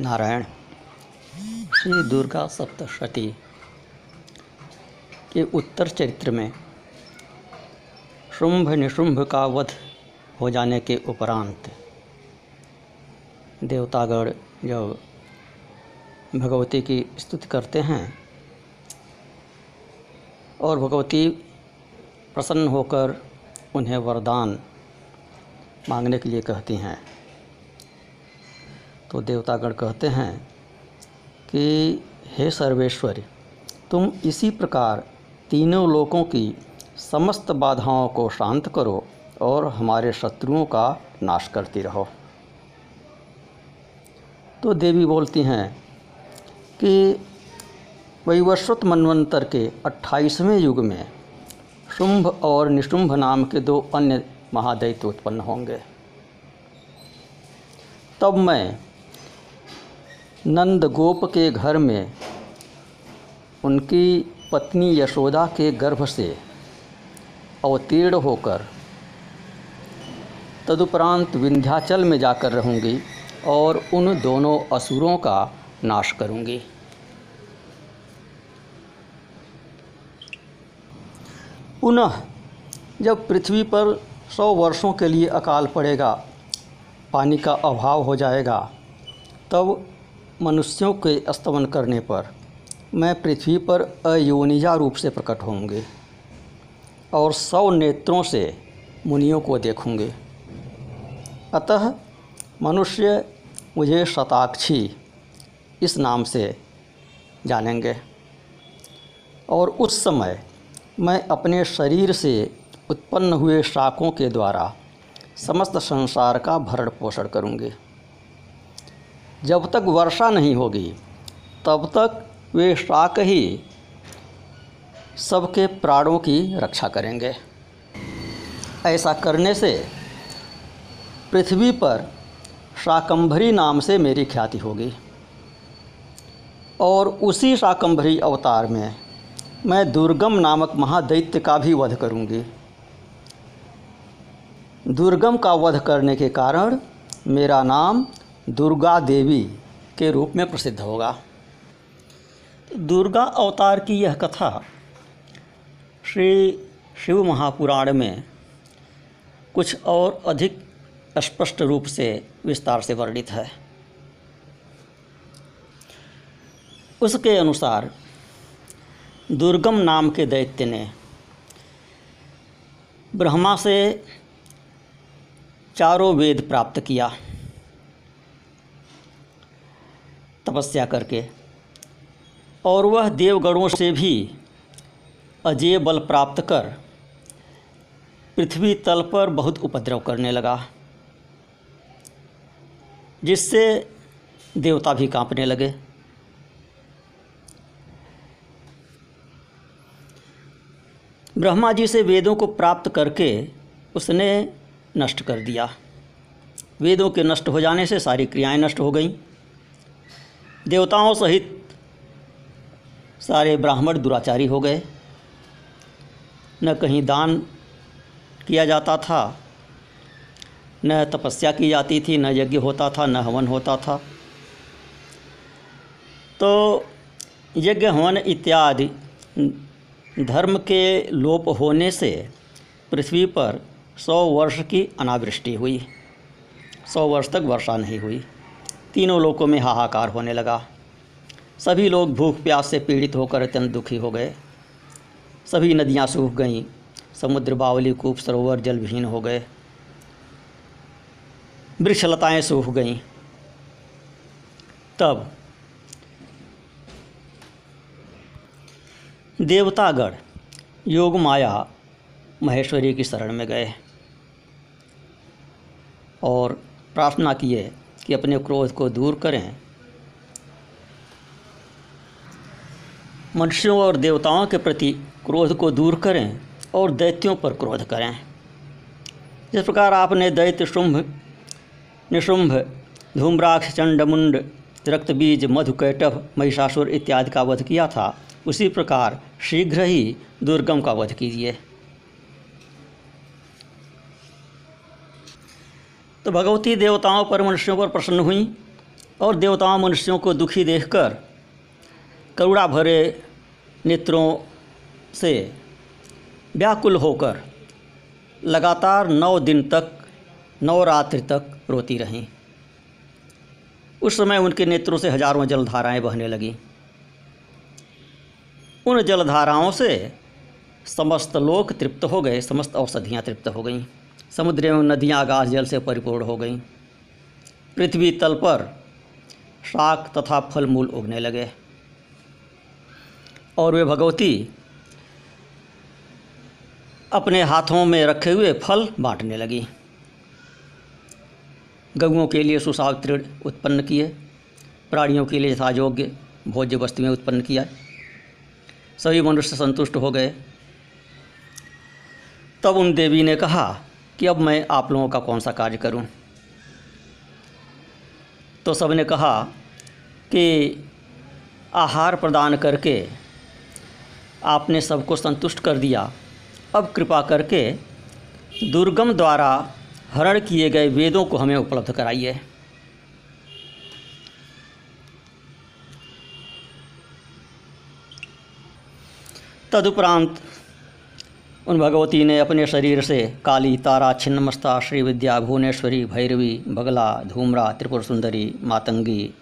नारायण, श्री दुर्गा सप्तशती के उत्तर चरित्र में शुंभ निशुंभ का वध हो जाने के उपरांत देवतागण जब भगवती की स्तुति करते हैं और भगवती प्रसन्न होकर उन्हें वरदान मांगने के लिए कहती हैं तो देवतागण कहते हैं कि, हे सर्वेश्वरी, तुम इसी प्रकार तीनों लोकों की समस्त बाधाओं को शांत करो और हमारे शत्रुओं का नाश करती रहो। तो देवी बोलती हैं कि वैवस्वत मनवंतर के 28वें युग में शुंभ और निशुंभ नाम के दो अन्य महादैत्य उत्पन्न होंगे। तब मैं नंद गोप के घर में उनकी पत्नी यशोदा के गर्भ से अवतीर्ण होकर तदुपरांत विंध्याचल में जाकर रहूँगी और उन दोनों असुरों का नाश करूँगी। पुनः जब पृथ्वी पर सौ वर्षों के लिए अकाल पड़ेगा, पानी का अभाव हो जाएगा, तब मनुष्यों के स्तमन करने पर मैं पृथ्वी पर अयोनिजा रूप से प्रकट होंगे और सौ नेत्रों से मुनियों को देखूँगे। अतः मनुष्य मुझे शताक्षी इस नाम से जानेंगे और उस समय मैं अपने शरीर से उत्पन्न हुए शाखों के द्वारा समस्त संसार का भरण पोषण करूँगी। जब तक वर्षा नहीं होगी, तब तक वे शाक ही सबके प्राणों की रक्षा करेंगे। ऐसा करने से पृथ्वी पर शाकंभरी नाम से मेरी ख्याति होगी। और उसी शाकंभरी अवतार में मैं दुर्गम नामक महादैत्य का भी वध करूँगी। दुर्गम का वध करने के कारण मेरा नाम दुर्गा देवी के रूप में प्रसिद्ध होगा। दुर्गा अवतार की यह कथा श्री शिव महापुराण में कुछ और अधिक स्पष्ट रूप से विस्तार से वर्णित है। उसके अनुसार दुर्गम नाम के दैत्य ने ब्रह्मा से चारों वेद प्राप्त किया। तपस्या करके। और वह देवगणों से भी अजय बल प्राप्त कर पृथ्वी तल पर बहुत उपद्रव करने लगा, जिससे देवता भी कांपने लगे। ब्रह्मा जी से वेदों को प्राप्त करके उसने नष्ट कर दिया। वेदों के नष्ट हो जाने से सारी क्रियाएँ नष्ट हो गईं। देवताओं सहित सारे ब्राह्मण दुराचारी हो गए। न कहीं दान किया जाता था, न तपस्या की जाती थी, न यज्ञ होता था, न हवन होता था। तो यज्ञ, हवन इत्यादि धर्म के लोप होने से पृथ्वी पर सौ वर्ष की अनावृष्टि हुई। सौ वर्ष तक वर्षा नहीं हुई। तीनों लोकों में हाहाकार होने लगा। सभी लोग भूख प्यास से पीड़ित होकर अत्यंत दुखी हो गए। सभी नदियाँ सूख गईं, समुद्र बावली कूप सरोवर जलविहीन हो गए। वृक्षलताएँ सूख गईं। तब देवतागण योग माया महेश्वरी की शरण में गए और प्रार्थना किए कि अपने क्रोध को दूर करें। मनुष्यों और देवताओं के प्रति क्रोध को दूर करें और दैत्यों पर क्रोध करें। जिस प्रकार आपने दैत्य शुंभ, निशुंभ, धूम्राक्ष, चंडमुंड रक्तबीज मधुकैटभ महिषासुर इत्यादि का वध किया था, उसी प्रकार शीघ्र ही दुर्गम का वध कीजिए। तो भगवती देवताओं पर मनुष्यों पर प्रसन्न हुई और देवताओं मनुष्यों को दुखी देखकर करुणा भरे नेत्रों से व्याकुल होकर लगातार नौ दिन तक, नौ रात्रि तक रोती रहीं। उस समय उनके नेत्रों से हज़ारों जलधाराएँ बहने लगीं। उन जलधाराओं से समस्त लोक तृप्त हो गए, समस्त औषधियाँ तृप्त हो गईं। समुद्र एवं नदियाँ आकाश जल से परिपूर्ण हो गईं। पृथ्वी तल पर शाक तथा फल मूल उगने लगे। और वे भगवती अपने हाथों में रखे हुए फल बांटने लगी। गऊओं के लिए सुसाग तृण उत्पन्न किए, प्राणियों के लिए यथायोग्य भोज्य वस्तुएँ उत्पन्न किया। सभी मनुष्य संतुष्ट हो गए। तब उन देवी ने कहा कि अब मैं आप लोगों का कौन सा कार्य करूँ? तो सबने कहा कि आहार प्रदान करके आपने सबको संतुष्ट कर दिया अब कृपा करके दुर्गम द्वारा हरण किए गए वेदों को हमें उपलब्ध कराइए तदुपरांत उन भगवती ने अपने शरीर से काली तारा छिन्नमस्ता श्री विद्या भुवनेश्वरी भैरवी बगला धूमरा त्रिपुर सुंदरी मातंगी।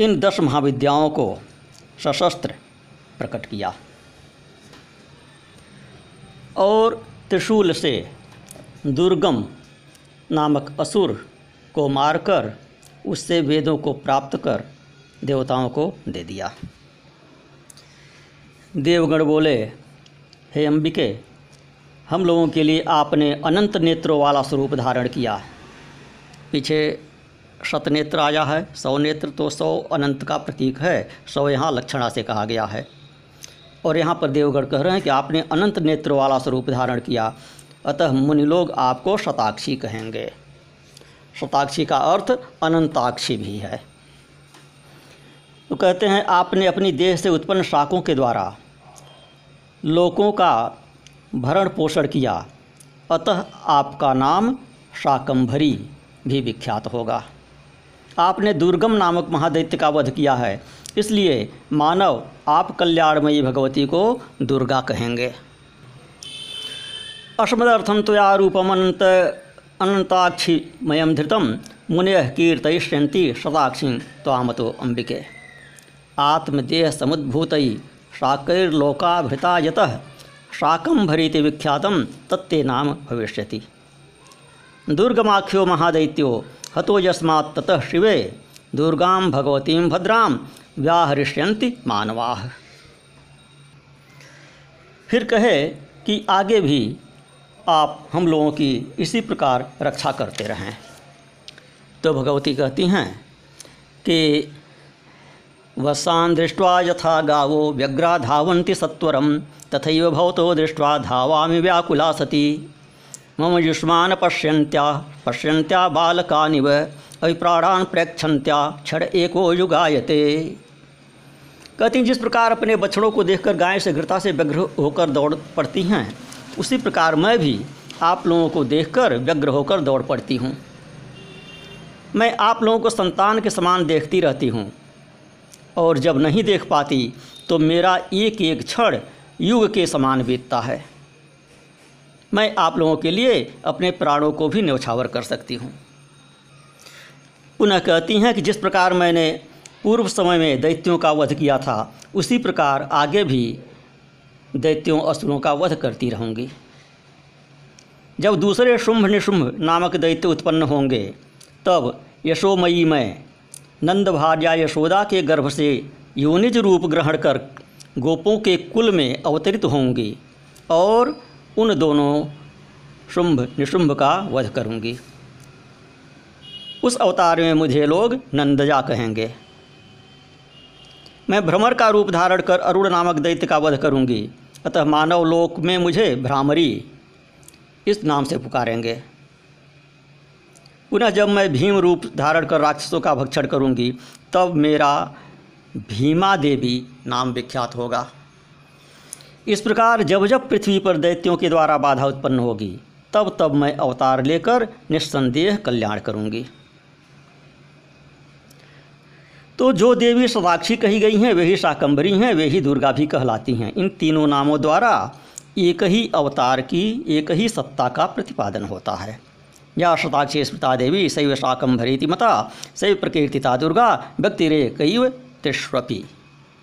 इन दस महाविद्याओं को सशस्त्र प्रकट किया। और त्रिशूल से दुर्गम नामक असुर को मारकर उससे वेदों को प्राप्त कर देवताओं को दे दिया। देवगण बोले, हे अंबिके, हम लोगों के लिए आपने अनंत नेत्रों वाला स्वरूप धारण किया है। पीछे शतनेत्र आया है, सौ नेत्र तो सौ अनंत का प्रतीक है, सौ यहाँ लक्षणा से कहा गया है। और यहाँ पर देवगढ़ कह रहे हैं कि आपने अनंत नेत्र वाला स्वरूप धारण किया, अतः मुनि लोग आपको शताक्षी कहेंगे। शताक्षी का अर्थ अनंताक्षी भी है। तो कहते हैं, आपने अपनी देह से उत्पन्न शाखों के द्वारा लोगों का भरण पोषण किया। अतः आपका नाम शाकंभरी भी विख्यात होगा। आपने दुर्गम नामक महादैत्य का वध किया है, इसलिए मानव आप कल्याणमयी भगवती को दुर्गा कहेंगे। अस्मदर्थम तो रूपम अनंत अनंताक्षिमयम धृतम मुनय कीर्तयिष्यन्ति शताक्षी त्वामतो अंबिके आत्मदेह समुद्भूत शाकैर्लोकाभृता यतः शाकंभरीति विख्यात, तत्ते नाम भविष्यति। दुर्गमाख्यो महादैत्यो, हतो यस्मात् ततः शिवे, दुर्गां भगवतीं भद्रां व्याहरिष्यंति मानवाह फिर कहे कि आगे भी आप हम लोगों की इसी प्रकार रक्षा करते रहें। तो भगवती कहती हैं कि वसान दृष्ट्वा यथा गावो व्यग्रा धावन्ति सत्वरम, तथैव भवतो दृष्ट्वा धावामि व्याकुला सती। मम युष्मान पश्यन्त्या पश्यन्त्या बालकानिव, अभिप्राणान प्रेक्षन्त्या, क्षण एको युगायते। कहती जिस प्रकार अपने बछड़ों को देखकर गाय से घृता से व्यग्र होकर दौड़ पड़ती हैं, उसी प्रकार मैं भी आप लोगों को देखकर व्यग्र होकर दौड़ पड़ती हूँ। मैं आप लोगों को संतान के समान देखती रहती हूँ। और जब नहीं देख पाती तो मेरा एक एक क्षण युग के समान बीतता है। मैं आप लोगों के लिए अपने प्राणों को भी न्यौछावर कर सकती हूँ। पुनः कहती हैं कि जिस प्रकार मैंने पूर्व समय में दैत्यों का वध किया था, उसी प्रकार आगे भी दैत्यों असुरों का वध करती रहूँगी। जब दूसरे शुंभ निशुंभ नामक दैत्य उत्पन्न होंगे, तब यशोमयी में नंद भार्या यशोदा के गर्भ से योनिज रूप ग्रहण कर गोपों के कुल में अवतरित होंगी और उन दोनों शुंभ निशुंभ का वध करूँगी। उस अवतार में मुझे लोग नंदजा कहेंगे। मैं भ्रमर का रूप धारण कर अरुण नामक दैत्य का वध करूँगी। अतः मानव लोक में मुझे भ्रामरी इस नाम से पुकारेंगे। पुनः जब मैं भीम रूप धारण कर राक्षसों का भक्षण करूँगी, तब मेरा भीमा देवी नाम विख्यात होगा। इस प्रकार जब जब पृथ्वी पर दैत्यों के द्वारा बाधा उत्पन्न होगी, तब तब मैं अवतार लेकर निस्संदेह कल्याण करूँगी। तो जो देवी सदाक्षी कही गई हैं वही शाकंभरी हैं वही दुर्गा भी कहलाती हैं। इन तीनों नामों द्वारा एक ही अवतार की, एक ही सत्ता का प्रतिपादन होता है। या शताक्षी स्मृता देवी शैव शाकंभरी मता शैव प्रकीर्तिता दुर्गा व्यक्तिरेक त्रिष्वपि